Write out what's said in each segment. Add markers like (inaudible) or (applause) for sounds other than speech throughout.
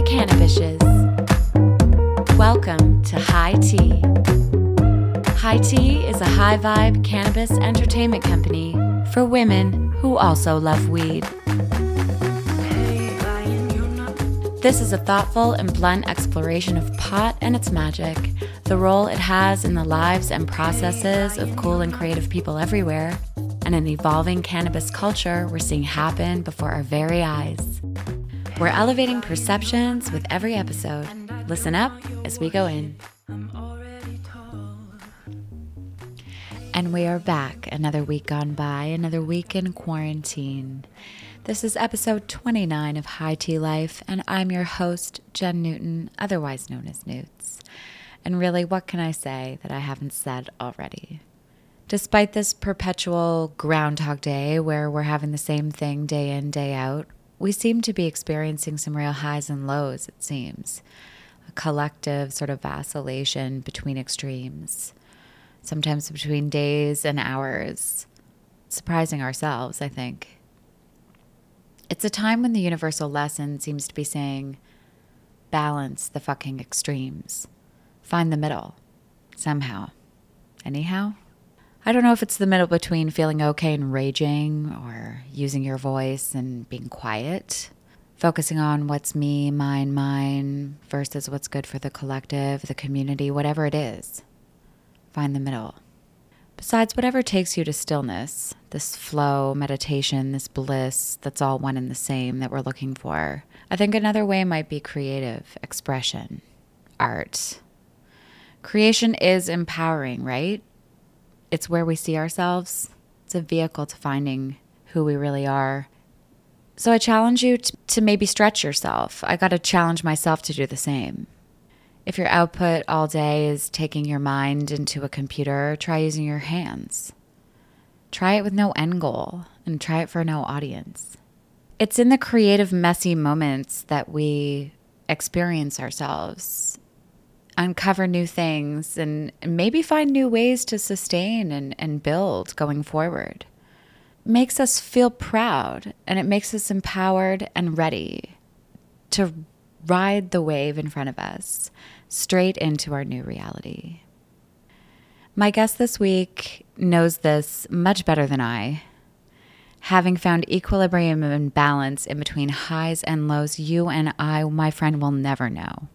the Cannabishes. Welcome to High Tea. High Tea is a high vibe cannabis entertainment company for women who also love weed. This is a thoughtful and blunt exploration of pot and its magic, the role it has in the lives and processes of cool and creative people everywhere, and an evolving cannabis culture we're seeing happen before our very eyes. We're elevating perceptions with every episode. Listen up as we go in. And we are back. Another week gone by, another week in quarantine. This is episode 29 of High Tea Life, and I'm your host, Jen Newton, otherwise known as Newts. And really, what can I say that I haven't said already? Despite this perpetual Groundhog Day where we're having the same thing day in, day out, we seem to be experiencing some real highs and lows, it seems. A collective sort of vacillation between extremes, sometimes between days and hours, surprising ourselves, I think. It's a time when the universal lesson seems to be saying, balance the fucking extremes, find the middle, somehow. Anyhow? I don't know if it's the middle between feeling okay and raging or using your voice and being quiet, focusing on what's me, mine, mine versus what's good for the collective, the community, whatever it is. Find the middle. Besides, whatever takes you to stillness, this flow, meditation, this bliss that's all one and the same that we're looking for, I think another way might be creative expression, art. Creation is empowering, right? It's where we see ourselves. It's a vehicle to finding who we really are. So I challenge you to, to maybe stretch yourself. I got to challenge myself to do the same. If your output all day is taking your mind into a computer, try using your hands. Try it with no end goal and try it for no audience. It's in the creative, messy moments that we experience ourselves uncover new things and maybe find new ways to sustain and, and build going forward. makes us feel proud and it makes us empowered and ready to ride the wave in front of us straight into our new reality. My guest this week knows this much better than I. Having found equilibrium and balance in between highs and lows, you and I, my friend, will never know.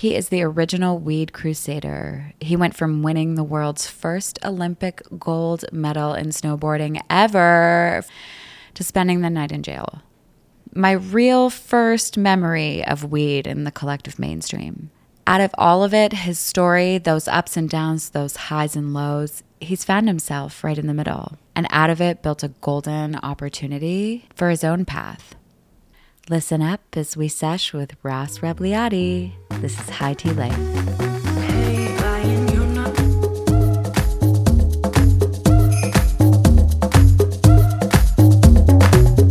He is the original weed crusader. He went from winning the world's first Olympic gold medal in snowboarding ever to spending the night in jail. My real first memory of weed in the collective mainstream. Out of all of it, his story, those ups and downs, those highs and lows, he's found himself right in the middle. And out of it, built a golden opportunity for his own path. Listen up as we sesh with Ross Rebagliati. This is High Tea Life. Hey, Ryan, not-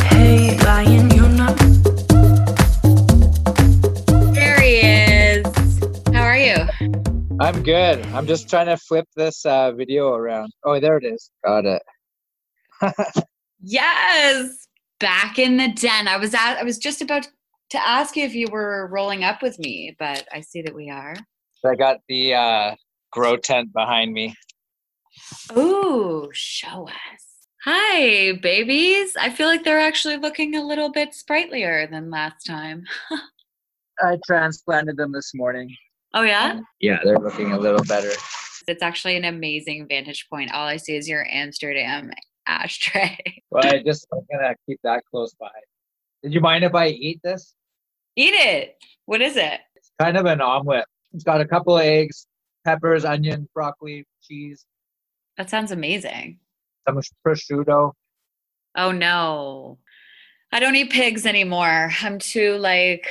hey, Ryan, not- there he is. How are you? I'm good. I'm just trying to flip this uh, video around. Oh, there it is. Got it. (laughs) yes back in the den. I was at, I was just about to ask you if you were rolling up with me, but I see that we are. I got the uh, grow tent behind me. Ooh, show us. Hi, babies. I feel like they're actually looking a little bit sprightlier than last time. (laughs) I transplanted them this morning. Oh, yeah? Yeah, they're looking a little better. It's actually an amazing vantage point. All I see is your Amsterdam ashtray. (laughs) well, I just I'm gonna keep that close by. Did you mind if I eat this? Eat it. What is it? It's kind of an omelet. It's got a couple of eggs, peppers, onion, broccoli, cheese. That sounds amazing. Some prosciutto. Oh no. I don't eat pigs anymore. I'm too like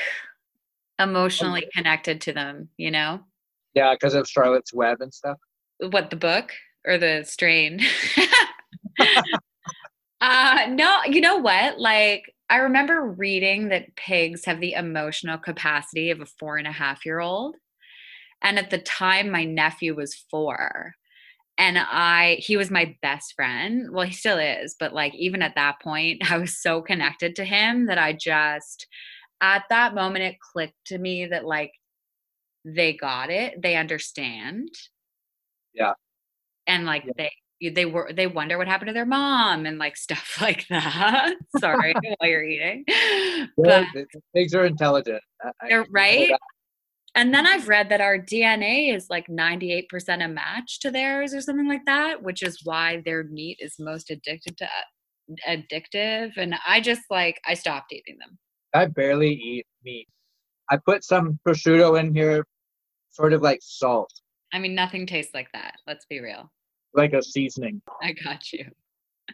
emotionally okay. connected to them, you know? Yeah, because of Charlotte's Web and stuff. What the book or the strain? (laughs) (laughs) uh, no, you know what? Like, I remember reading that pigs have the emotional capacity of a four and a half year old. And at the time, my nephew was four. And I, he was my best friend. Well, he still is, but like, even at that point, (laughs) I was so connected to him that I just, at that moment it clicked to me that like they got it, they understand. Yeah. And like yeah. they they were they wonder what happened to their mom and like (laughs) stuff like that. Sorry (laughs) while you're eating. But pigs are intelligent. they're right. And then mm-hmm. I've read that our DNA is like 98% a match to theirs or something like that, which is why their meat is most addicted to uh, addictive. And I just like I stopped eating them. I barely eat meat. I put some prosciutto in here, sort of like salt. I mean, nothing tastes like that. Let's be real like a seasoning. I got you.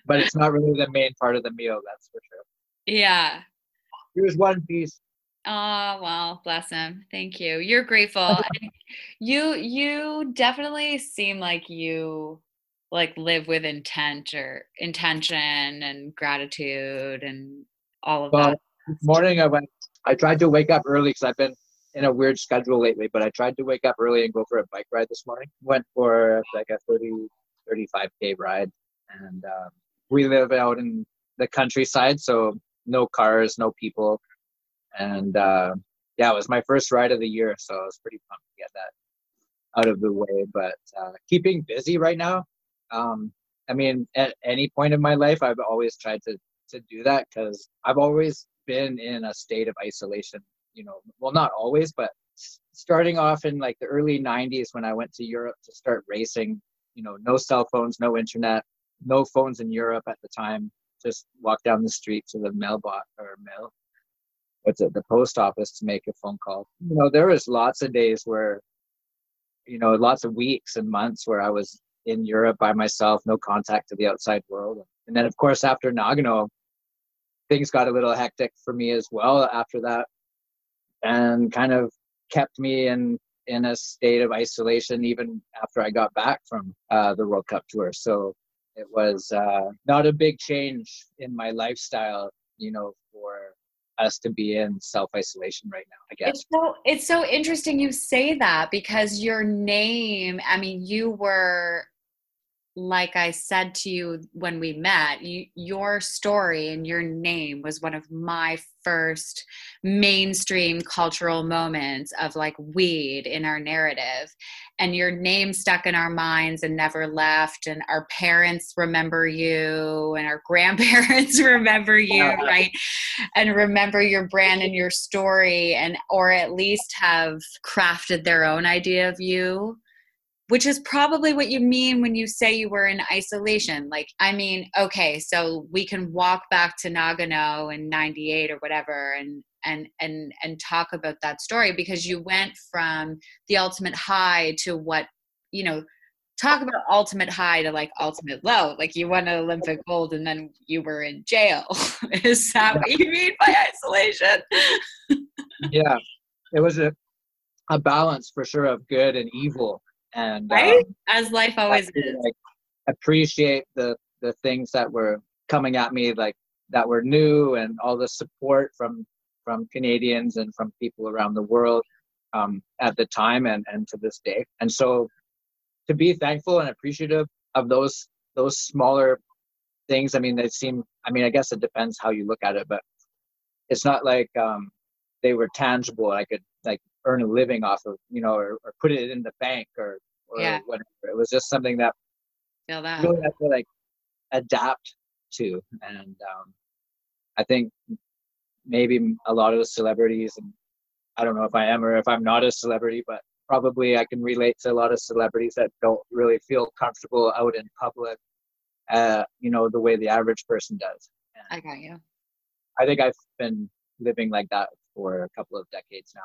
but it's not really the main part of the meal, that's for sure. Yeah. Here's one piece. Oh well, bless him. Thank you. You're grateful. (laughs) you you definitely seem like you like live with intent or intention and gratitude and all of well, that. This morning I went I tried to wake up early because I've been in a weird schedule lately, but I tried to wake up early and go for a bike ride this morning. Went for like a 30 35k ride, and um, we live out in the countryside, so no cars, no people, and uh, yeah, it was my first ride of the year, so I was pretty pumped to get that out of the way. But uh, keeping busy right now, um, I mean, at any point in my life, I've always tried to to do that because I've always been in a state of isolation. You know, well, not always, but starting off in like the early 90s when I went to Europe to start racing you know, no cell phones, no internet, no phones in Europe at the time. Just walk down the street to the mailbox or mail, what's it, the post office to make a phone call. You know, there was lots of days where, you know, lots of weeks and months where I was in Europe by myself, no contact to the outside world. And then, of course, after Nagano, things got a little hectic for me as well after that, and kind of kept me in in a state of isolation even after I got back from uh, the World Cup tour. So it was uh, not a big change in my lifestyle, you know, for us to be in self isolation right now. I guess it's so it's so interesting you say that because your name. I mean, you were like I said to you when we met, you, your story and your name was one of my first mainstream cultural moments of like weed in our narrative. And your name stuck in our minds and never left. And our parents remember you, and our (laughs) grandparents remember you, right? And remember your brand and your story, and or at least have crafted their own idea of you which is probably what you mean when you say you were in isolation. Like, I mean, okay, so we can walk back to Nagano in 98 or whatever and and and and talk about that story because you went from the ultimate high to what, you know, talk about ultimate high to like ultimate low. Like you won an Olympic gold and then you were in jail. (laughs) is that what you mean by isolation? (laughs) yeah. It was a a balance for sure of good and evil and right? um, as life always is. like, appreciate the the things that were coming at me like that were new and all the support from from Canadians and from people around the world um, at the time and and to this day. And so to be thankful and appreciative of those those smaller things i mean they seem i mean i guess it depends how you look at it but it's not like um, they were tangible i could like earn a living off of, you know, or, or put it in the bank or, or yeah. whatever. It was just something that, Feel that. really had to like adapt to. And um, I think maybe a lot of the celebrities, and I don't know if I am or if I'm not a celebrity, but probably I can relate to a lot of celebrities that don't really feel comfortable out in public, uh, you know, the way the average person does. And I got you. I think I've been living like that for a couple of decades now.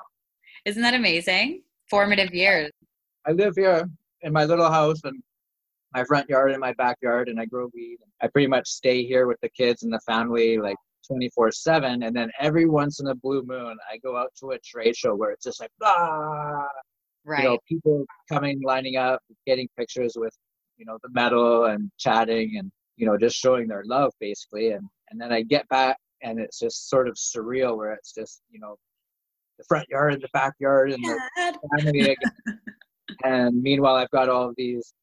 Isn't that amazing? Formative years. I live here in my little house and my front yard and my backyard, and I grow weed. I pretty much stay here with the kids and the family like 24 7. And then every once in a blue moon, I go out to a trade show where it's just like, ah, right. You know, people coming, lining up, getting pictures with, you know, the medal and chatting and, you know, just showing their love basically. And, and then I get back and it's just sort of surreal where it's just, you know, the front yard and the backyard and the family again. (laughs) and meanwhile, I've got all these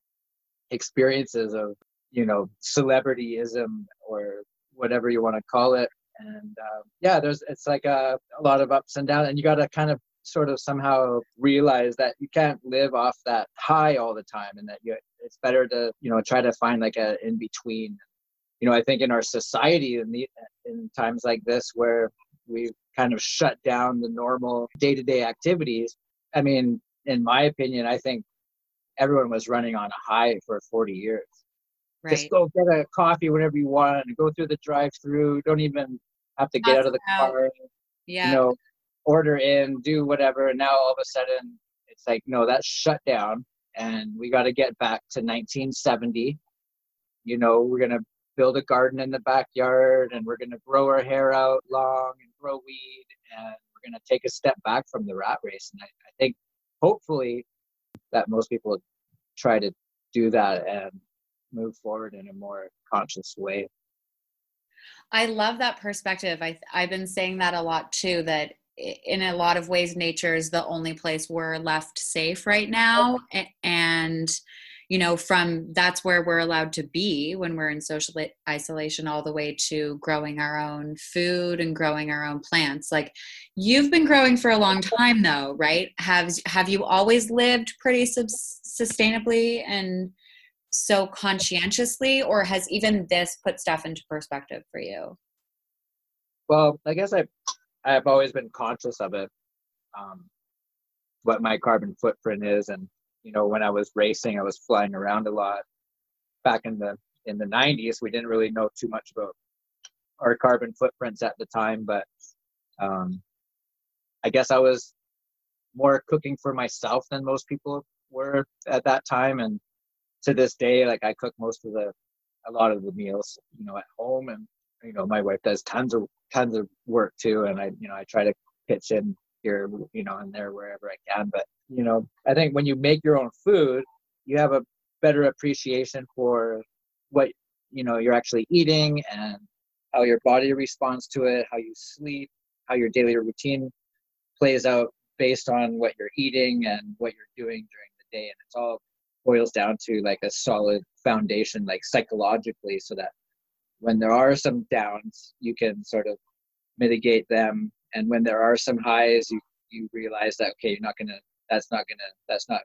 experiences of, you know, celebrityism or whatever you want to call it. and uh, yeah, there's it's like a, a lot of ups and downs, and you got to kind of sort of somehow realize that you can't live off that high all the time, and that you it's better to you know try to find like a in between. You know, I think in our society in the in times like this where we've kind of shut down the normal day-to-day activities. I mean, in my opinion, I think everyone was running on a high for 40 years. Right. Just go get a coffee whenever you want and go through the drive-through. Don't even have to get That's out of the car. Yeah. You know, order in, do whatever. And now all of a sudden, it's like no, that's shut down, and we got to get back to 1970. You know, we're gonna build a garden in the backyard, and we're gonna grow our hair out long and grow weed, and we're gonna take a step back from the rat race. And I, I think, hopefully, that most people try to do that and move forward in a more conscious way. I love that perspective. I I've been saying that a lot too that in a lot of ways nature is the only place we're left safe right now and you know from that's where we're allowed to be when we're in social isolation all the way to growing our own food and growing our own plants. Like you've been growing for a long time though right? Have have you always lived pretty sub- sustainably and so conscientiously or has even this put stuff into perspective for you? Well i guess i i've always been conscious of it um, what my carbon footprint is and you know when i was racing i was flying around a lot. Back in the in the 90s we didn't really know too much about our carbon footprints at the time but um, i guess i was more cooking for myself than most people were at that time and to this day, like I cook most of the, a lot of the meals, you know, at home, and you know, my wife does tons of tons of work too, and I, you know, I try to pitch in here, you know, and there wherever I can. But you know, I think when you make your own food, you have a better appreciation for what you know you're actually eating and how your body responds to it, how you sleep, how your daily routine plays out based on what you're eating and what you're doing during the day, and it's all boils down to like a solid foundation like psychologically so that when there are some downs you can sort of mitigate them and when there are some highs you you realize that okay you're not gonna that's not gonna that's not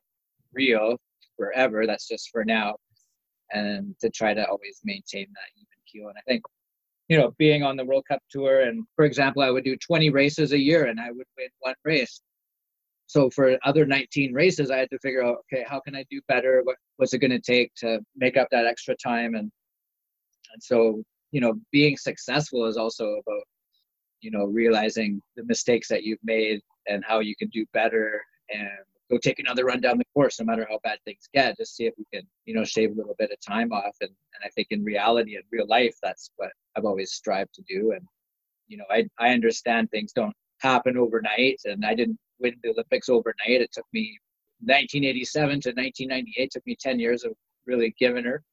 real forever that's just for now. And to try to always maintain that even keel. And i think you know being on the world cup tour and for example i would do 20 races a year and i would win one race. So for other 19 races i had to figure out okay how can i do better? What, was it going to take to make up that extra time? And and so you know being successful is also about you know realizing the mistakes that you've made and how you can do better and go take another run down the course no matter how bad things get just see if we can you know shave a little bit of time off and, and i think in reality in real life that's what i've always strived to do and you know i, I understand things don't happen overnight and i didn't win the Olympics overnight. It took me 1987 to 1998. Took me 10 years of really giving her.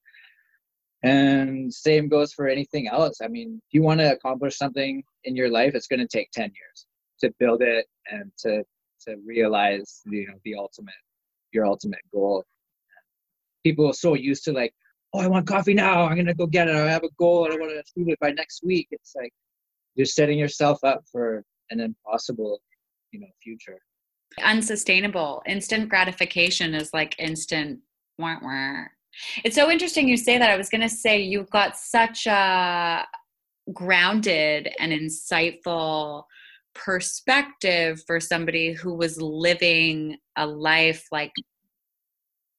And same goes for anything else. I mean, if you want to accomplish something in your life, it's going to take 10 years to build it and to to realize you know the ultimate your ultimate goal. People are so used to like, oh, I want coffee now. I'm gonna go get it. I have a goal and I want to achieve it by next week. It's like you're setting yourself up for an impossible you know future unsustainable instant gratification is like instant wah, wah. It's so interesting you say that. I was going to say you've got such a grounded and insightful perspective for somebody who was living a life like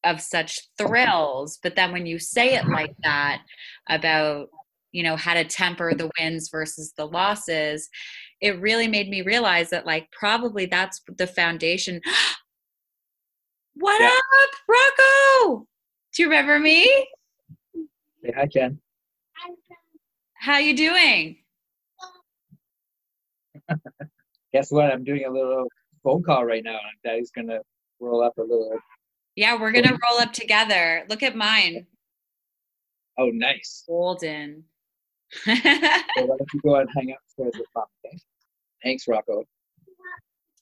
of such thrills. But then when you say it like that about you know how to temper the wins versus the losses it really made me realize that like probably that's the foundation. (gasps) What yeah. up rocco do you remember me hey hi jen Hi. how you doing (laughs) guess what i'm doing a little phone call right now and daddy's gonna roll up a little yeah we're gonna roll up together look at mine oh nice golden so why don't you go and hang upstairs with Mom? Okay? Thanks, Rocco.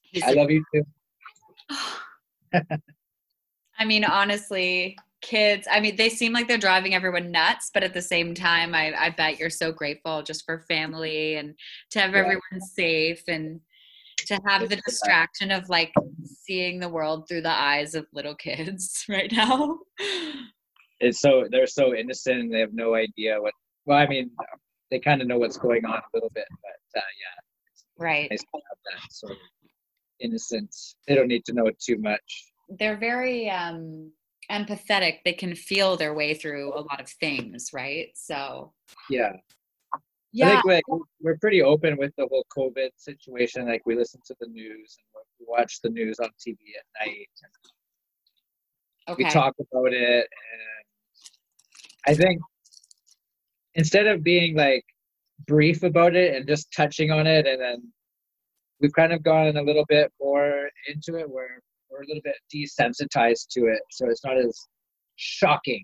He's I love you too. (gasps) I mean, honestly, kids. I mean, they seem like they're driving everyone nuts, but at the same time, I, I bet you're so grateful just for family and to have Yeah. everyone safe and to have the distraction of like seeing the world through the eyes of little kids (laughs) right now. It's so they're so innocent and they have no idea what. Well, I mean, they kind of know what's going on a little bit, but uh, yeah, Right. nice to have that sort of innocence. They don't need to know too much. They're very um empathetic. They can feel their way through a lot of things, right? So Yeah. I yeah, think like we're pretty open with the whole COVID situation. Like we listen to the news and we watch the news on TV at night. And okay. We talk about it, and I think instead of being like brief about it and just touching on it, and then we've kind of gone a little bit more into it where we're a little bit desensitized to it, so it's not as shocking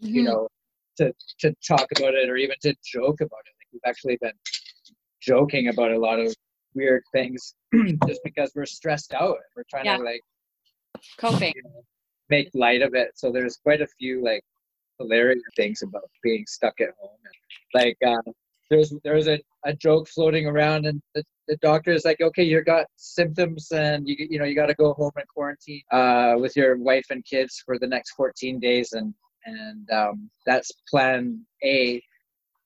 you Mhm. know, to to talk about it or even to joke about it. Like we've actually been joking about a lot of weird things (clears throat) just because we're stressed out. We're trying Yeah. to like coping. make light of it. So there's quite a few like hilarious things about being stuck at home. Like uh, there's there's a, a joke floating around and the, the doctor is like, okay, you got symptoms and you you know you got to go home and quarantine uh, with your wife and kids for the next 14 days and and um, that's plan A.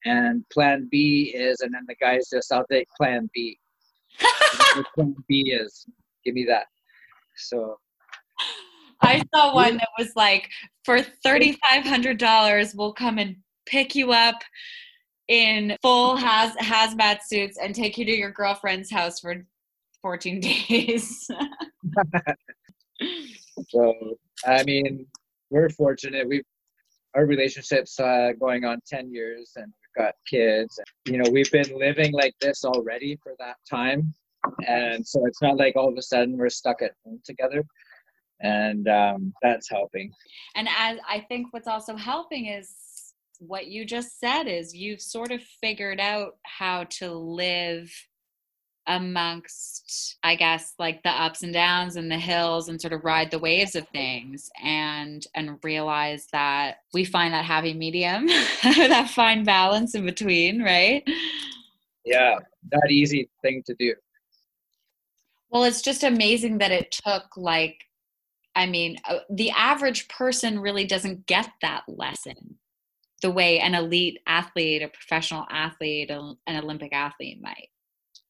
And plan B is, and then the guys just out there, plan B. (laughs) Plan B is, give me that. So I saw one that was like, for $3,500, we'll come and pick you up in full haz- hazmat suits and take you to your girlfriend's house for 14 (laughs) days. (laughs) So I mean, we're fortunate. We've our relationship's uh, going on ten years, and we've got kids. You know, we've been living like this already for that time, and so it's not like all of a sudden we're stuck at home together, and um, that's helping. and as I think what's also helping is what you just said is you've sort of figured out how to live amongst i guess like the ups and downs and the hills and sort of ride the waves of things and and realize that we find that happy medium (laughs) that fine balance in between right Yeah, not easy thing to do. well it's just amazing that it took like i mean uh, the average person really doesn't get that lesson the way an elite athlete a professional athlete a- an olympic athlete might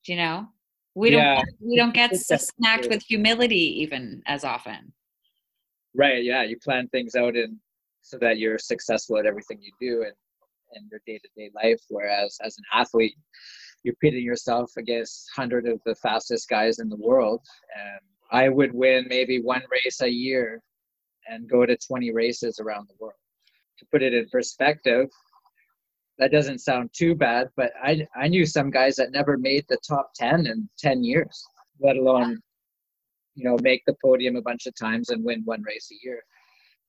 do you know we don't Yeah. we don't get snacked with humility even as often Right. Yeah, you plan things out and so that you're successful at everything you do and in your day to day life. Whereas as an athlete, you're pitting yourself against hundred of the fastest guys in the world, and I would win maybe one race a year and go to 20 races around the world. To put it in perspective, that doesn't sound too bad, but I I knew some guys that never made the top 10 in 10 years, let alone you know make the podium a bunch of times and win one race a year.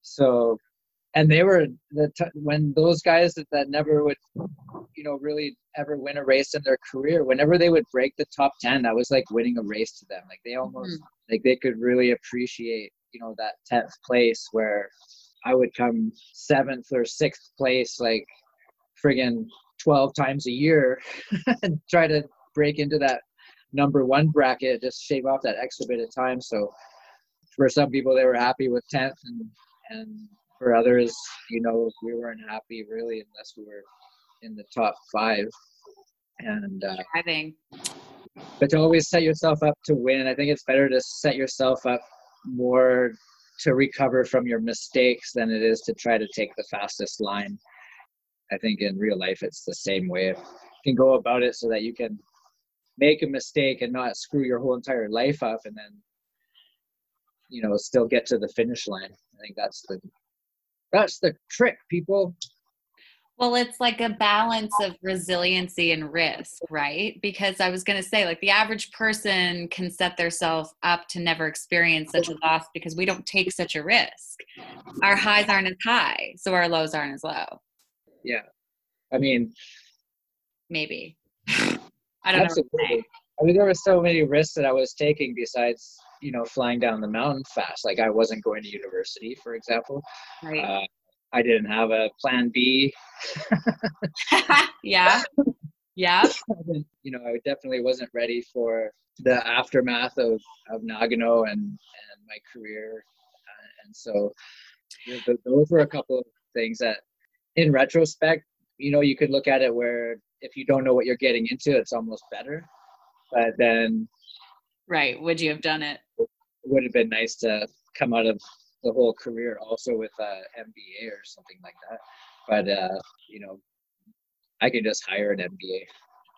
So, and they were the t- when those guys that, that never would you know really ever win a race in their career, whenever they would break the top 10, that was like winning a race to them. Like they almost mm-hmm. like they could really appreciate you know that 10th place where I would come seventh or sixth place like friggin' 12 times a year (laughs) and try to break into that number one bracket, just shave off that extra bit of time. So for some people, they were happy with 10th, and, and for others, you know, we weren't happy really unless we were in the top five. And, uh, i think but to always set yourself up to win, I think it's better to set yourself up more to recover from your mistakes than it is to try to take the fastest line. I think in real life, it's the same way. You can go about it so that you can make a mistake and not screw your whole entire life up and then, you know, still get to the finish line. I think that's the, that's the trick, people. Well, it's like a balance of resiliency and risk, right? Because I was going to say, like, the average person can set themselves up to never experience such a loss because we don't take such a risk. Our highs aren't as high, so our lows aren't as low. Yeah. I mean, Maybe. (sighs) I don't know. what to say. Absolutely. I mean, there were so many risks that I was taking besides you know, flying down the mountain fast. Like I wasn't going to university, for example. Right. Uh, I didn't have a plan B. (laughs) yeah. Yeah. (laughs) you know, I definitely wasn't ready for the aftermath of, of Nagano and, and my career. Uh, and so th- th- those were a couple of things that in retrospect, you know, you could look at it where if you don't know what you're getting into, it's almost better. But then Right. Would you have done it? it would have been nice to come out of the whole career also with a MBA or something like that. But uh, you know, I could just hire an MBA.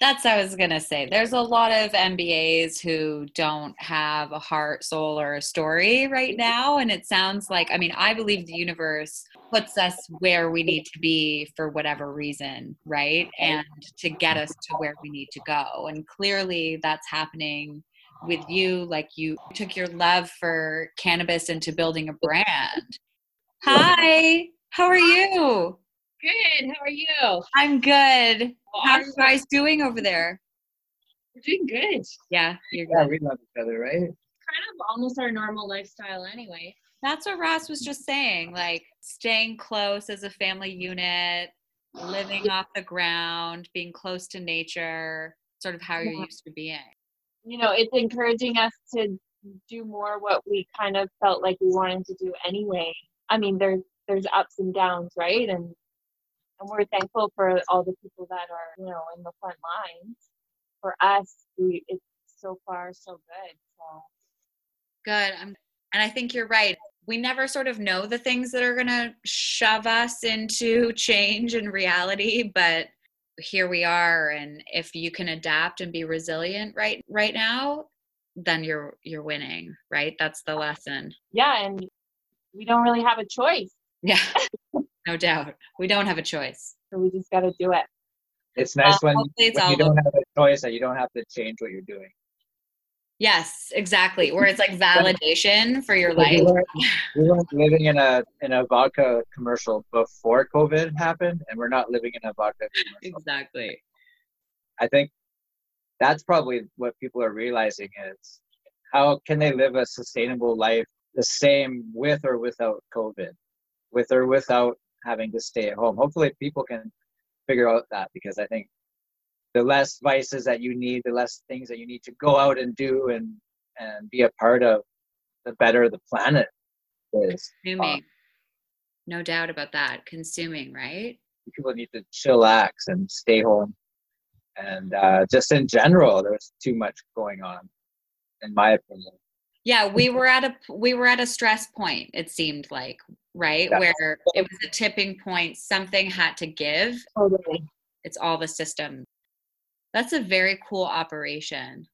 That's I was gonna say. There's a lot of MBAs who don't have a heart, soul, or a story right now, and it sounds like I mean I believe the universe puts us where we need to be for whatever reason, right? And to get us to where we need to go. And clearly that's happening with you. Like you took your love for cannabis into building a brand. Hi, how are you? Good. How are you? I'm good. How are you guys doing over there? We're doing good. Yeah, you're Yeah, we love each other, right? Kind of almost our normal lifestyle anyway. That's what Ross was just saying. Like staying close as a family unit, living off the ground, being close to nature, sort of how you're used to being. You know, it's encouraging us to do more what we kind of felt like we wanted to do anyway. I mean, there's there's ups and downs, right? And and we're thankful for all the people that are, you know, in the front lines. For us, we it's so far so good. So Good. I'm, and I think you're right. We never sort of know the things that are going to shove us into change and reality, but here we are and if you can adapt and be resilient right right now, then you're you're winning, right? That's the lesson. yeah, and we don't really have a choice. Yeah. (laughs) no doubt. We don't have a choice. So we just gotta do it. It's nice Uh, when, it's when you don't have a choice that you don't have to change what you're doing. Yes, exactly. Where it's like (laughs) validation for your life. (laughs) We weren't, we weren't living in a in a vodka commercial before COVID happened, and we're not living in a vodka commercial. Exactly. I think that's probably what people are realizing is how can they live a sustainable life the same with or without COVID, with or without having to stay at home. Hopefully, people can figure out that because I think the less vices that you need, the less things that you need to go out and do and and be a part of, the better the planet is. Consuming. No doubt about that. Consuming, right? People need to chillax and stay home, and uh, just in general, there's too much going on, in my opinion. Yeah, we were at a we were at a stress point, it seemed like, right? Yeah. Where it was a tipping point, something had to give. Totally. It's all the system. That's a very cool operation.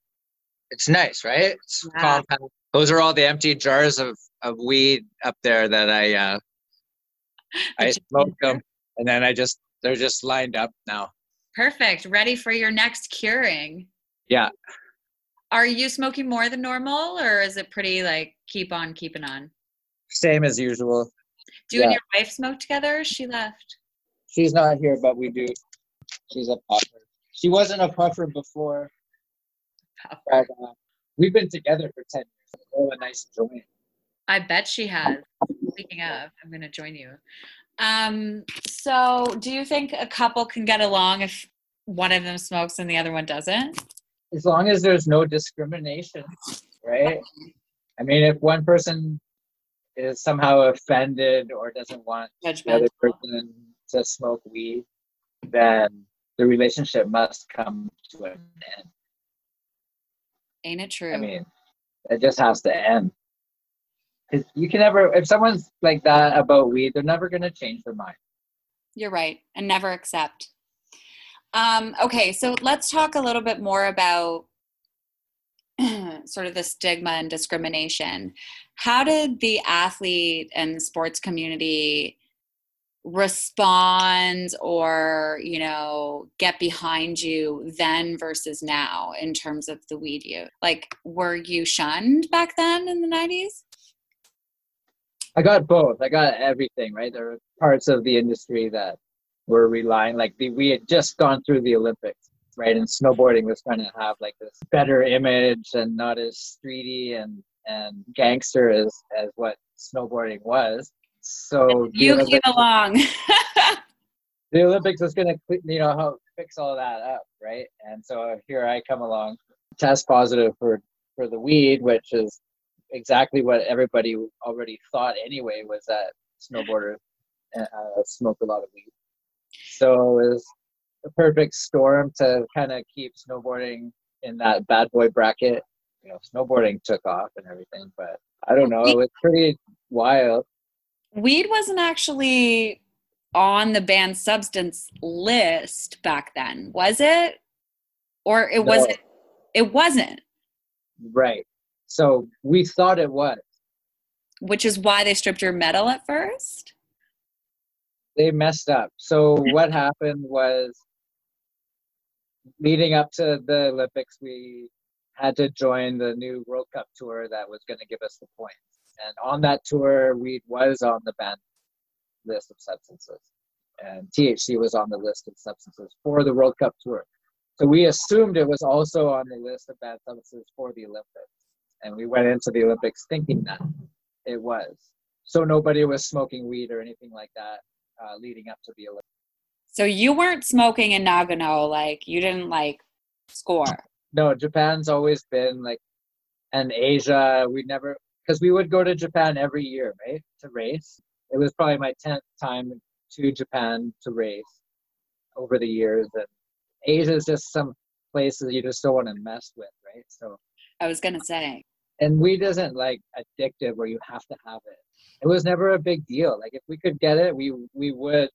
It's nice, right? It's Yeah. Those are all the empty jars of, of weed up there that I uh, (laughs) I smoked them, and then I just they're just lined up now. Perfect. Ready for your next curing. Yeah, Are you smoking more than normal or is it pretty like keep on keeping on? same as usual. Do you and your wife smoke together? She left. She's not here, but we do. She's a puffer. She wasn't a puffer before, Puffer. but uh, we've been together for ten years. Oh, a nice joint. I bet she has. Speaking of, I'm going to join you. Um, so, do you think a couple can get along if one of them smokes and the other one doesn't? As long as there's no discrimination, right? I mean, if one person is somehow offended or doesn't want the other person to smoke weed, then the relationship must come to an end. Ain't it true? I mean, it just has to end. 'Cause You can never, if someone's like that about weed, they're never going to change their mind. You're right, and never accept. Um, okay, so let's talk a little bit more about (clears throat) sort of the stigma and discrimination. How did the athlete and sports community respond or, you know, get behind you then versus now in terms of the weed use? Like, were you shunned back then in the 90s? I got both. I got everything, right? There were parts of the industry that were relying, like the, we had just gone through the Olympics, right? And snowboarding was trying to have like this better image and not as streety and and gangster as as what snowboarding was. So You came Olympics, along. (laughs) the Olympics was going to you know help fix all that up, right? And so here I come along, test positive for for the weed, which is exactly what everybody already thought anyway was that snowboarders uh, smoke a lot of weed. So it was a perfect storm to kind of keep snowboarding in that bad boy bracket. You know, snowboarding took off and everything, but I don't know. It was pretty wild. Weed wasn't actually on the banned substance list back then, was it? Or it No. wasn't? It wasn't, Right. So we thought it was. which is why they stripped your medal at first. They messed up. So what happened was leading up to the Olympics, we had to join the new World Cup tour that was going to give us the points. And on that tour, weed was on the banned list of substances, and THC was on the list of substances for the World Cup tour. So we assumed it was also on the list of banned substances for the Olympics, and we went into the Olympics thinking that it was. So nobody was smoking weed or anything like that uh, leading up to the Olympics. So you weren't smoking in Nagano, like you didn't like score. No, Japan's always been like, and Asia. We never because we would go to Japan every year, right, to race. It was probably my tenth time to Japan to race over the years, and Asia is just some places you just don't want to mess with, right? So, I was gonna say. and weed isn't like addictive where you have to have it. It was never a big deal. Like if we could get it, we we would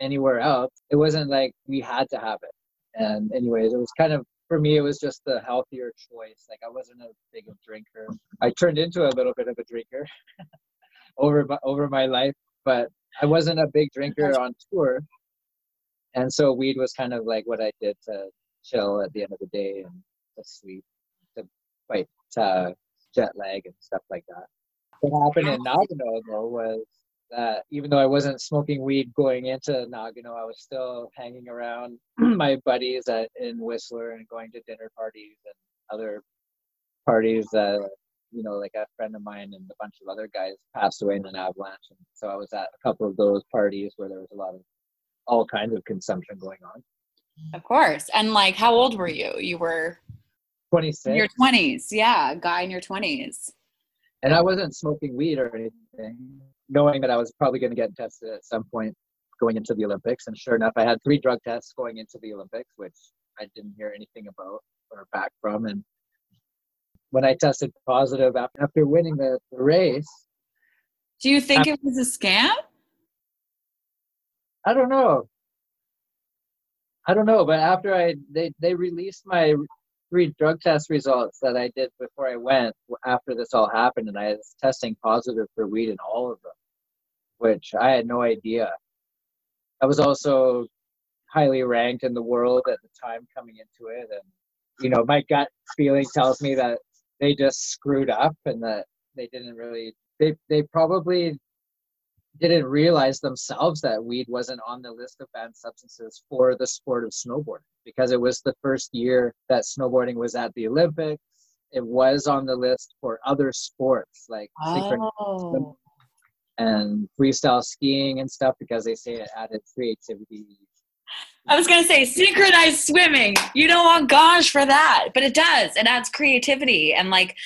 anywhere else. It wasn't like we had to have it. And anyways, it was kind of for me it was just the healthier choice. Like I wasn't a big drinker. I turned into a little bit of a drinker (laughs) over my, over my life, but I wasn't a big drinker on tour. And so weed was kind of like what I did to chill at the end of the day and to sleep, to fight uh, jet lag and stuff like that. What happened in Nagano though was that even though I wasn't smoking weed going into Nagano, I was still hanging around (clears throat) my buddies at, in Whistler and going to dinner parties and other parties. Uh, you know, like a friend of mine and a bunch of other guys passed away in an avalanche, and so I was at a couple of those parties where there was a lot of all kinds of consumption going on. Of course. And like how old were you? You were Twenty in six. your twenties. Yeah, a guy in your twenties. and I wasn't smoking weed or anything, knowing that I was probably going to get tested at some point going into the Olympics. And sure enough, I had three drug tests going into the Olympics, which I didn't hear anything about or back from. And when I tested positive after winning the, the race, Do you think it was a scam? I don't know. I don't know, but after I they they released my three drug test results that I did before I went after this all happened, and I was testing positive for weed in all of them, which I had no idea. I was also highly ranked in the world at the time coming into it, and you know my gut feeling tells me that they just screwed up and that they didn't really they they probably didn't realize themselves that weed wasn't on the list of banned substances for the sport of snowboarding because it was the first year that snowboarding was at the Olympics. It was on the list for other sports like Oh. and freestyle skiing and stuff because they say it added creativity. I was gonna say synchronized swimming. You don't want gosh for that, but it does. It adds creativity and like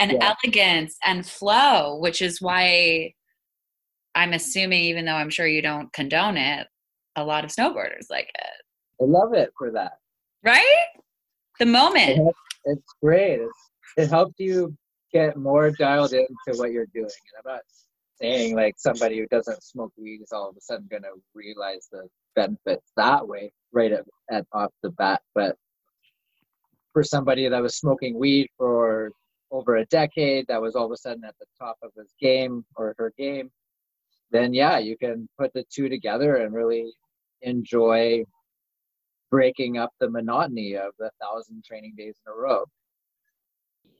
an Yeah. elegance and flow, which is why I'm assuming, even though I'm sure you don't condone it, a lot of snowboarders like it, I love it for that. right? The moment. It's great. It's, it helped you get more dialed into what you're doing. And I'm not saying like somebody who doesn't smoke weed is all of a sudden going to realize the benefits that way right at, at off the bat. But for somebody that was smoking weed for over a decade, that was all of a sudden at the top of his game or her game, then yeah, you can put the two together and really enjoy breaking up the monotony of the thousand training days in a row.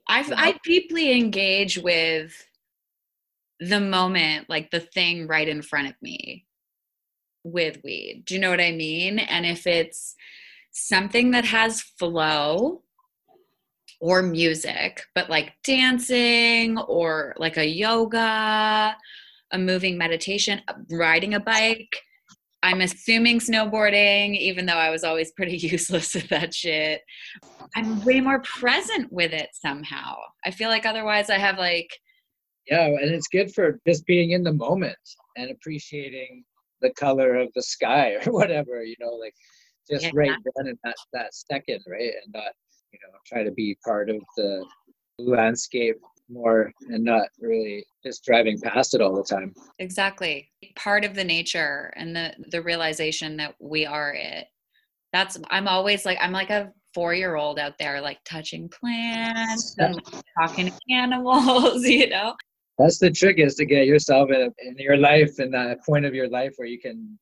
I, I deeply engage with the moment, like the thing right in front of me with weed. Do you know what I mean? And if it's something that has flow or music, but like dancing or like a yoga, a moving meditation, riding a bike. I'm assuming snowboarding, even though I was always pretty (laughs) useless at that shit. I'm way more present with it somehow. I feel like otherwise I have like. Yeah, and it's good for just being in the moment and appreciating the color of the sky (laughs) or whatever, you know, like just yeah, right then in that, that second, right? And not, you know, try to be part of the landscape more and not really just driving past it all the time. Exactly. Part of the nature and the the realization that we are it. That's I'm always like I'm like a four year old out there like touching plants (laughs) and talking to animals, (laughs) you know. That's the trick is to get yourself in, in your life in that point of your life where you can,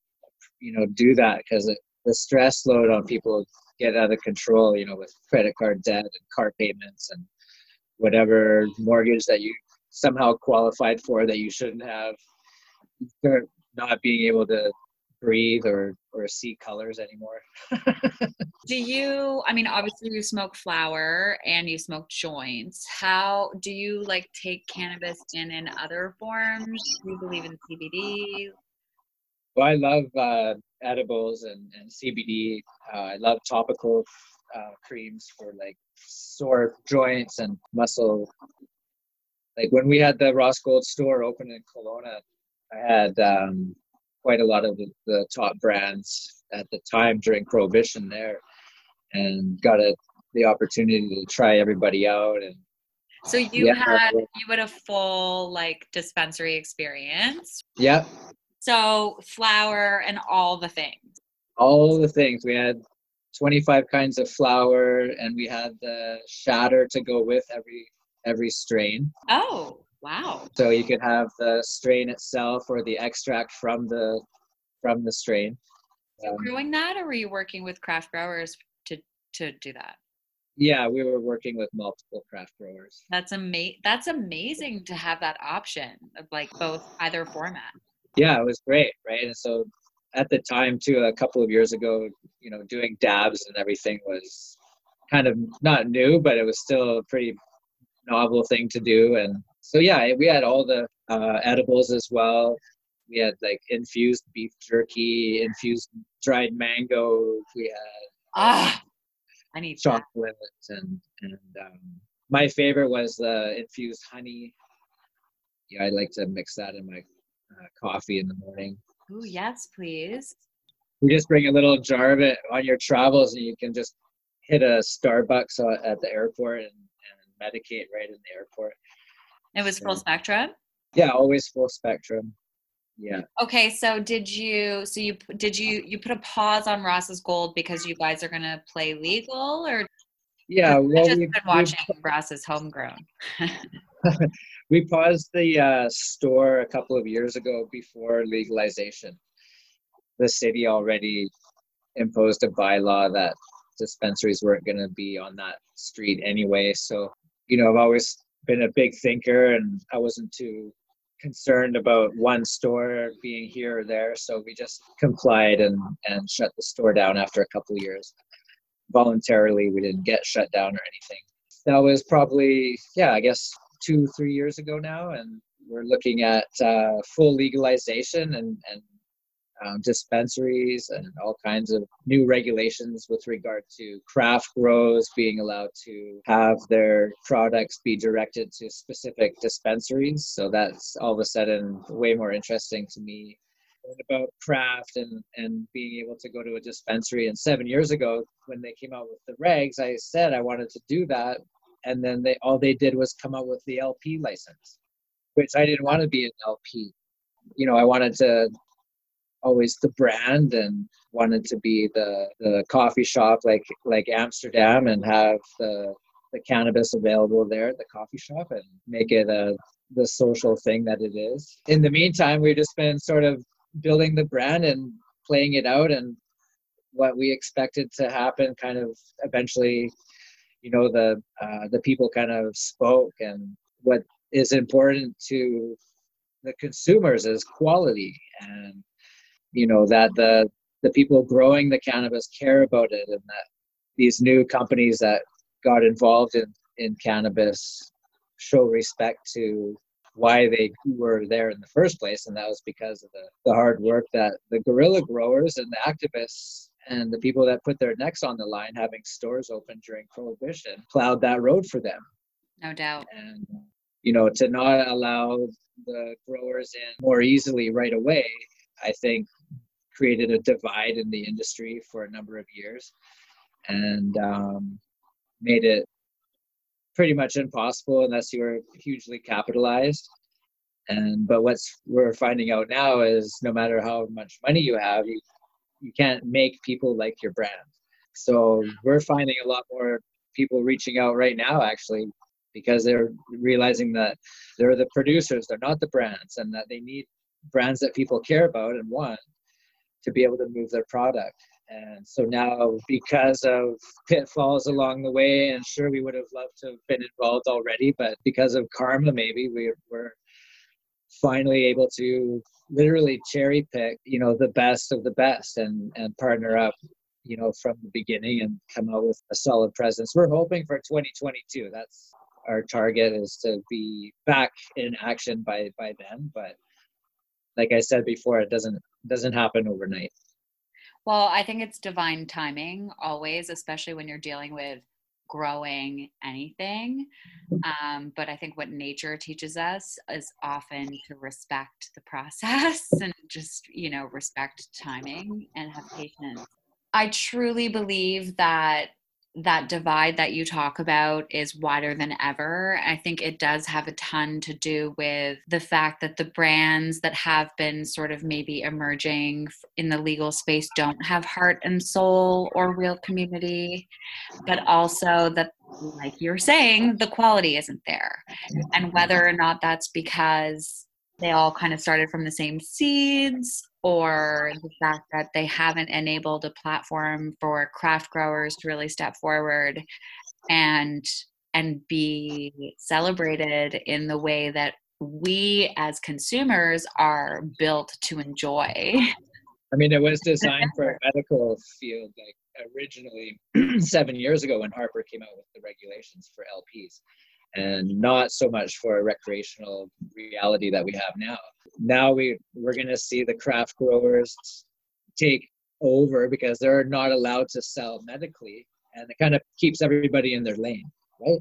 you know, do that because the stress load on people get out of control, you know, with credit card debt and car payments and whatever mortgage that you somehow qualified for that you shouldn't have. Not being able to breathe or or see colors anymore. (laughs) Do you i mean obviously you smoke flower and you smoke joints. How do you like take cannabis in in other forms? Do you believe in cbd well i love uh, edibles and, and cbd uh, i love topical uh, creams for like sore joints and muscle. Like when we had the Ross Gold store open in Kelowna, I had um, quite a lot of the, the, top brands at the time during Prohibition there, and got a, the opportunity to try everybody out. And so you yeah, had you had a full like dispensary experience. Yep. So flower and all the things. All the things we had 25 kinds of flower and we had the shatter to go with every every strain. Oh wow. So you could have the strain itself or the extract from the from the strain. So um, growing that or were you working with craft growers to to do that? Yeah we were working with multiple craft growers. That's amazing that's amazing to have that option of like both either format. Yeah it was great right? And so at the time too a couple of years ago you know doing dabs and everything was kind of not new but it was still a pretty novel thing to do. And so yeah we had all the uh, edibles as well. We had like infused beef jerky infused dried mango. We had ah i need chocolate that. and and um, my favorite was the infused honey. Yeah i like to mix that in my uh, coffee in the morning Oh, yes, please. We just bring a little jar of it on your travels and you can just hit a Starbucks at the airport and, and medicate right in the airport. It was full spectrum? Yeah, always full spectrum. Yeah. Okay, so did you so you did you you put a pause on Ross's Gold because you guys are gonna play legal or yeah, well, I've just been watching Ross's Homegrown. (laughs) (laughs) we paused the uh, store a couple of years ago before legalization. The city already imposed a bylaw that dispensaries weren't going to be on that street anyway. So, you know, I've always been a big thinker and I wasn't too concerned about one store being here or there. So we just complied and, and shut the store down after a couple of years. Voluntarily, we didn't get shut down or anything. That was probably, yeah, I guess two, three years ago now, and we're looking at uh, full legalization and, and um, dispensaries and all kinds of new regulations with regard to craft grows being allowed to have their products be directed to specific dispensaries. So that's all of a sudden way more interesting to me. About craft and and being able to go to a dispensary. And seven years ago when they came out with the regs i said i wanted to do that and then they all they did was come up with the LP license, which I didn't want to be an LP. You know, I wanted to always the brand and wanted to be the the coffee shop like like Amsterdam and have the the cannabis available there at the coffee shop and make it a the social thing that it is. In the meantime, we've just been sort of building the brand and playing it out and what we expected to happen kind of eventually you know the uh, the people kind of spoke and what is important to the consumers is quality and you know that the the people growing the cannabis care about it and that these new companies that got involved in in cannabis show respect to why they were there in the first place, and that was because of the, the hard work that the guerrilla growers and the activists and the people that put their necks on the line having stores open during prohibition plowed that road for them. No doubt. And you know to not allow the growers in more easily right away i think created a divide in the industry for a number of years and um, made it pretty much impossible unless you were hugely capitalized. And but what's we're finding out now is no matter how much money you have you you can't make people like your brand. So we're finding a lot more people reaching out right now actually because they're realizing that they're the producers they're not the brands and that they need brands that people care about and want to be able to move their product. And so now, because of pitfalls along the way, and sure, we would have loved to have been involved already, but because of karma, maybe we were finally able to literally cherry pick, you know, the best of the best and and partner up, you know, from the beginning and come out with a solid presence. We're hoping for 2022. That's our target is to be back in action by by then, but like I said before, it doesn't doesn't happen overnight. Well, I think it's divine timing always, especially when you're dealing with growing anything. Um, but I think what nature teaches us is often to respect the process (laughs) and just, you know, respect timing and have patience. I truly believe that that divide that you talk about is wider than ever. I think it does have a ton to do with the fact that the brands that have been sort of maybe emerging in the legal space don't have heart and soul or real community, but also that, like you're saying, the quality isn't there. And whether or not that's because they all kind of started from the same seeds or the fact that they haven't enabled a platform for craft growers to really step forward and and be celebrated in the way that we as consumers are built to enjoy. I mean, it was designed for a (laughs) medical field, like originally (clears throat) seven years ago when Harper came out with the regulations for LPs and not so much for a recreational reality that we have now. Now we we're going to see the craft growers take over because they're not allowed to sell medically, and it kind of keeps everybody in their lane, right?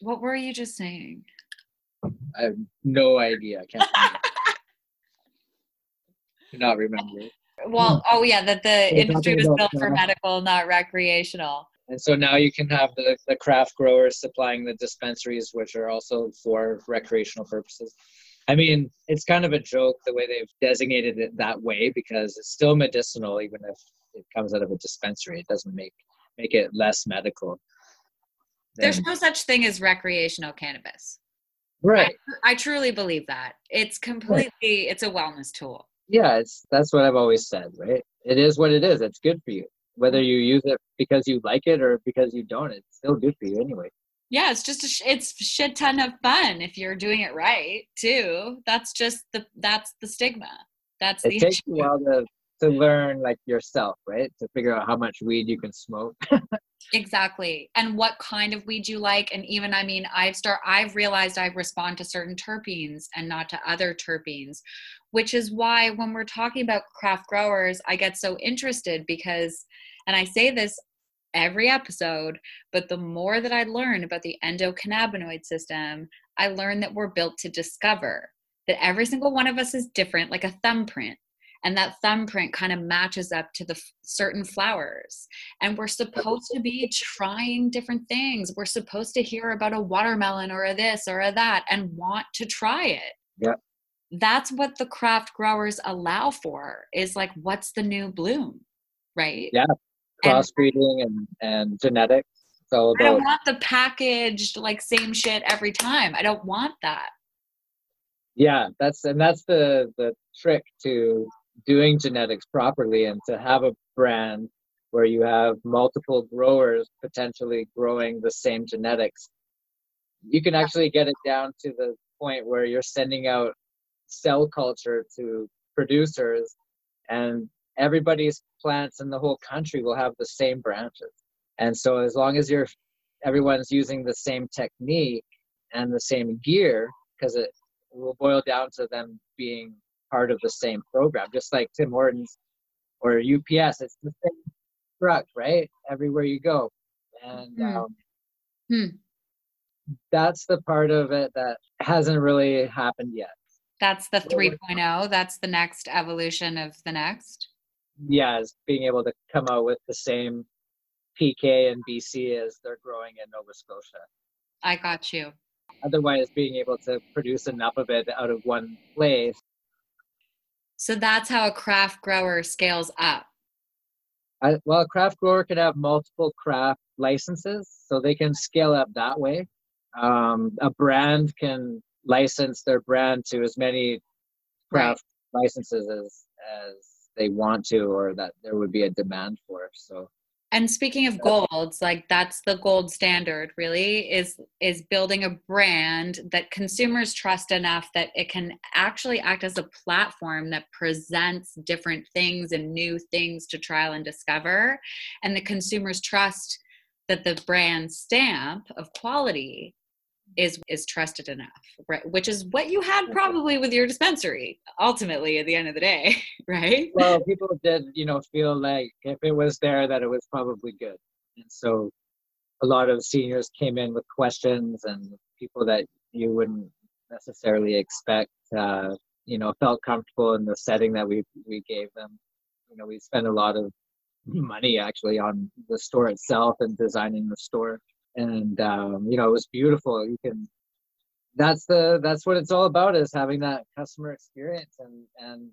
What were you just saying? I have no idea. I can't. (laughs) not remember. Well, oh yeah, that the industry was built for medical, not recreational. And so now you can have the, the craft growers supplying the dispensaries, which are also for recreational purposes. I mean, it's kind of a joke the way they've designated it that way because it's still medicinal, even if it comes out of a dispensary. It doesn't make make it less medical. There's no such thing as recreational cannabis. Right. I, I truly believe that. It's completely right. it's a wellness tool. Yeah, it's that's what I've always said, right? It is what it is. It's good for you whether you use it because you like it or because you don't it's still good for you anyway yeah it's just a sh- it's shit ton of fun if you're doing it right too. That's just the that's the stigma. That's it the takes issue. a while to to learn like yourself right? To figure out how much weed you can smoke. (laughs) Exactly. And what kind of weed you like and even i mean i've start i've realized i respond to certain terpenes and not to other terpenes which is why when we're talking about craft growers i get so interested because and I say this every episode, but the more that I learn about the endocannabinoid system, I learn that we're built to discover that every single one of us is different, like a thumbprint. And that thumbprint kind of matches up to the f- certain flowers. And we're supposed to be trying different things. We're supposed to hear about a watermelon or a this or a that and want to try it. Yeah. That's what the craft growers allow for is like, what's the new bloom? Right. Yeah crossbreeding and, and genetics. So I don't want the packaged like same shit every time. I don't want that. Yeah, that's and that's the the trick to doing genetics properly and to have a brand where you have multiple growers potentially growing the same genetics. You can actually get it down to the point where you're sending out cell culture to producers and everybody's plants in the whole country will have the same branches. And so as long as you're everyone's using the same technique and the same gear because it will boil down to them being part of the same program, just like Tim Hortons or UPS. It's the same truck, right? Everywhere you go. And Hmm. um, Hmm. that's the part of it that hasn't really happened yet. That's the Well, 3.0. That's the next evolution of the next. Yeah, as being able to come out with the same PK and BC as they're growing in Nova Scotia. I got you. Otherwise, being able to produce enough of it out of one place. So that's how a craft grower scales up. I, well, a craft grower can have multiple craft licenses, so they can scale up that way. Um, a brand can license their brand to as many craft licenses as as they want to, or that there would be a demand for. So And speaking of golds, like that's the gold standard really is is building a brand that consumers trust enough that it can actually act as a platform that presents different things and new things to trial and discover and the consumers trust that the brand stamp of quality is is trusted enough right which is what you had probably with your dispensary ultimately at the end of the day (laughs) right well, people did, you know, feel like if it was there, that it was probably good. And so a lot of seniors came in with questions and people that you wouldn't necessarily expect, uh, you know, felt comfortable in the setting that we, we gave them. You know, we spent a lot of money actually on the store itself and designing the store. And, um, you know, it was beautiful. You can, that's the, that's what it's all about is having that customer experience and, and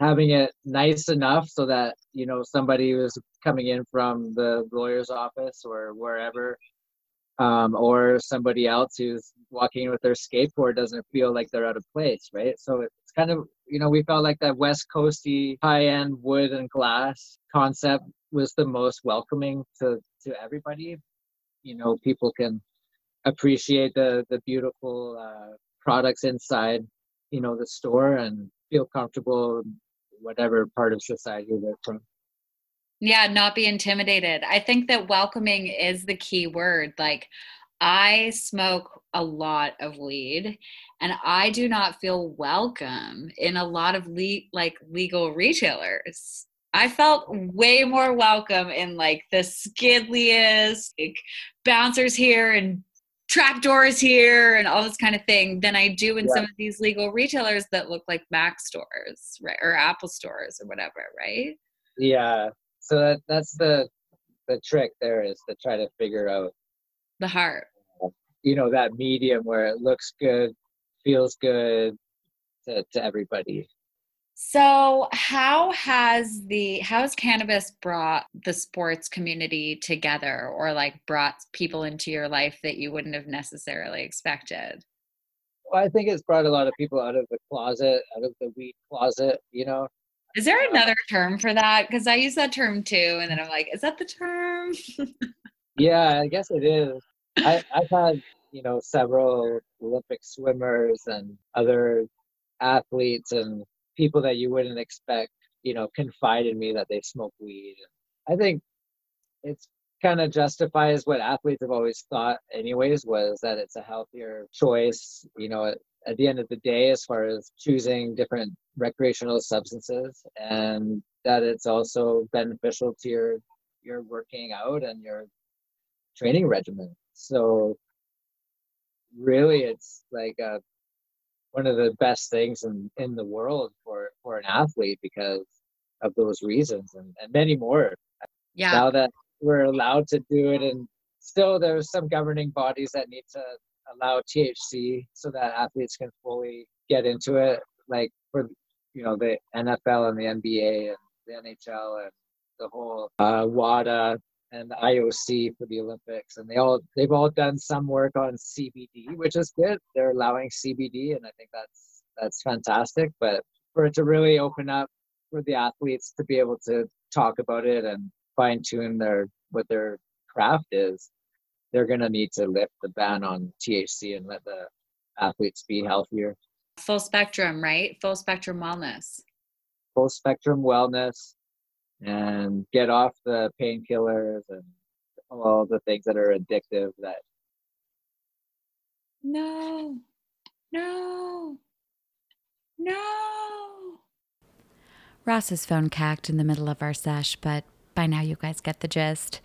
having it nice enough so that you know somebody who's coming in from the lawyer's office or wherever um, or somebody else who's walking with their skateboard doesn't feel like they're out of place right so it's kind of you know we felt like that west coasty high-end wood and glass concept was the most welcoming to to everybody you know people can appreciate the the beautiful uh, products inside you know the store and feel comfortable whatever part of society they're from Yeah, not be intimidated. I think that welcoming is the key word. Like, I smoke a lot of weed and I do not feel welcome in a lot of le- like legal retailers. I felt way more welcome in like the skidliest like, bouncers here and trapdoors here and all this kind of thing than I do in Yeah. some of these legal retailers that look like Mac stores, right? Or Apple stores or whatever, right? yeah so that, that's the the trick there is to try to figure out The heart. you know that medium where it looks good feels good to, to everybody So, how has the how has cannabis brought the sports community together, or like brought people into your life that you wouldn't have necessarily expected? well, i think it's brought a lot of people out of the closet out of the weed closet you know Is there uh, another term for that? Because I use that term too, and then I'm like, is that the term? (laughs) yeah i guess it is I, i've had you know several olympic swimmers and other athletes and people that you wouldn't expect you know confide in me that they smoke weed. I think it's kind of justifies what athletes have always thought anyways was that it's a healthier choice you know at, at the end of the day as far as choosing different recreational substances and that it's also beneficial to your your working out and your training regimen. So really it's like uh one of the best things in in the world for for an athlete because of those reasons and, and many more. Yeah, now that we're allowed to do it and still there's some governing bodies that need to allow THC so that athletes can fully get into it like for you know the NFL and the NBA and the NHL and the whole uh, WADA and the IOC for the Olympics and they all they've all done some work on CBD which is good they're allowing CBD and I think that's that's fantastic but for it to really open up for the athletes to be able to talk about it and fine tune their what their craft is, they're gonna need to lift the ban on THC and let the athletes be healthier. full spectrum, right? Full spectrum wellness. Full spectrum wellness and get off the painkillers and all the things that are addictive that no, no, no. Ross's phone cacked in the middle of our sesh, but by now you guys get the gist.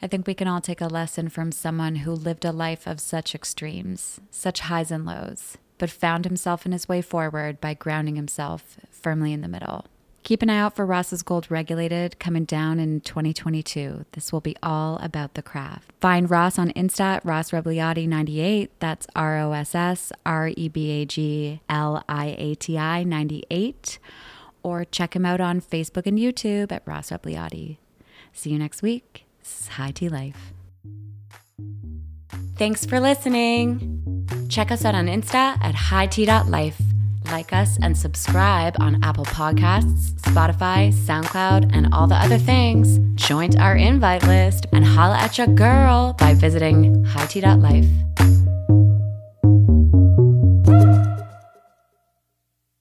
I think we can all take a lesson from someone who lived a life of such extremes, such highs and lows, but found himself in his way forward by grounding himself firmly in the middle. Keep an eye out for Ross's Gold Regulated coming down in 2022. This will be all about the craft. Find Ross on Insta at Ross Rebagliati 98. That's R O S S R E B A G L I A T I 98. Or check him out on Facebook and YouTube at Ross Rebagliati. See you next week. This is High Tea Life. Thanks for listening. Check us out on Insta at hightea.life. Like us and subscribe on Apple Podcasts, Spotify, SoundCloud, and all the other things. Join our invite list and holla at your girl by visiting hightea.life.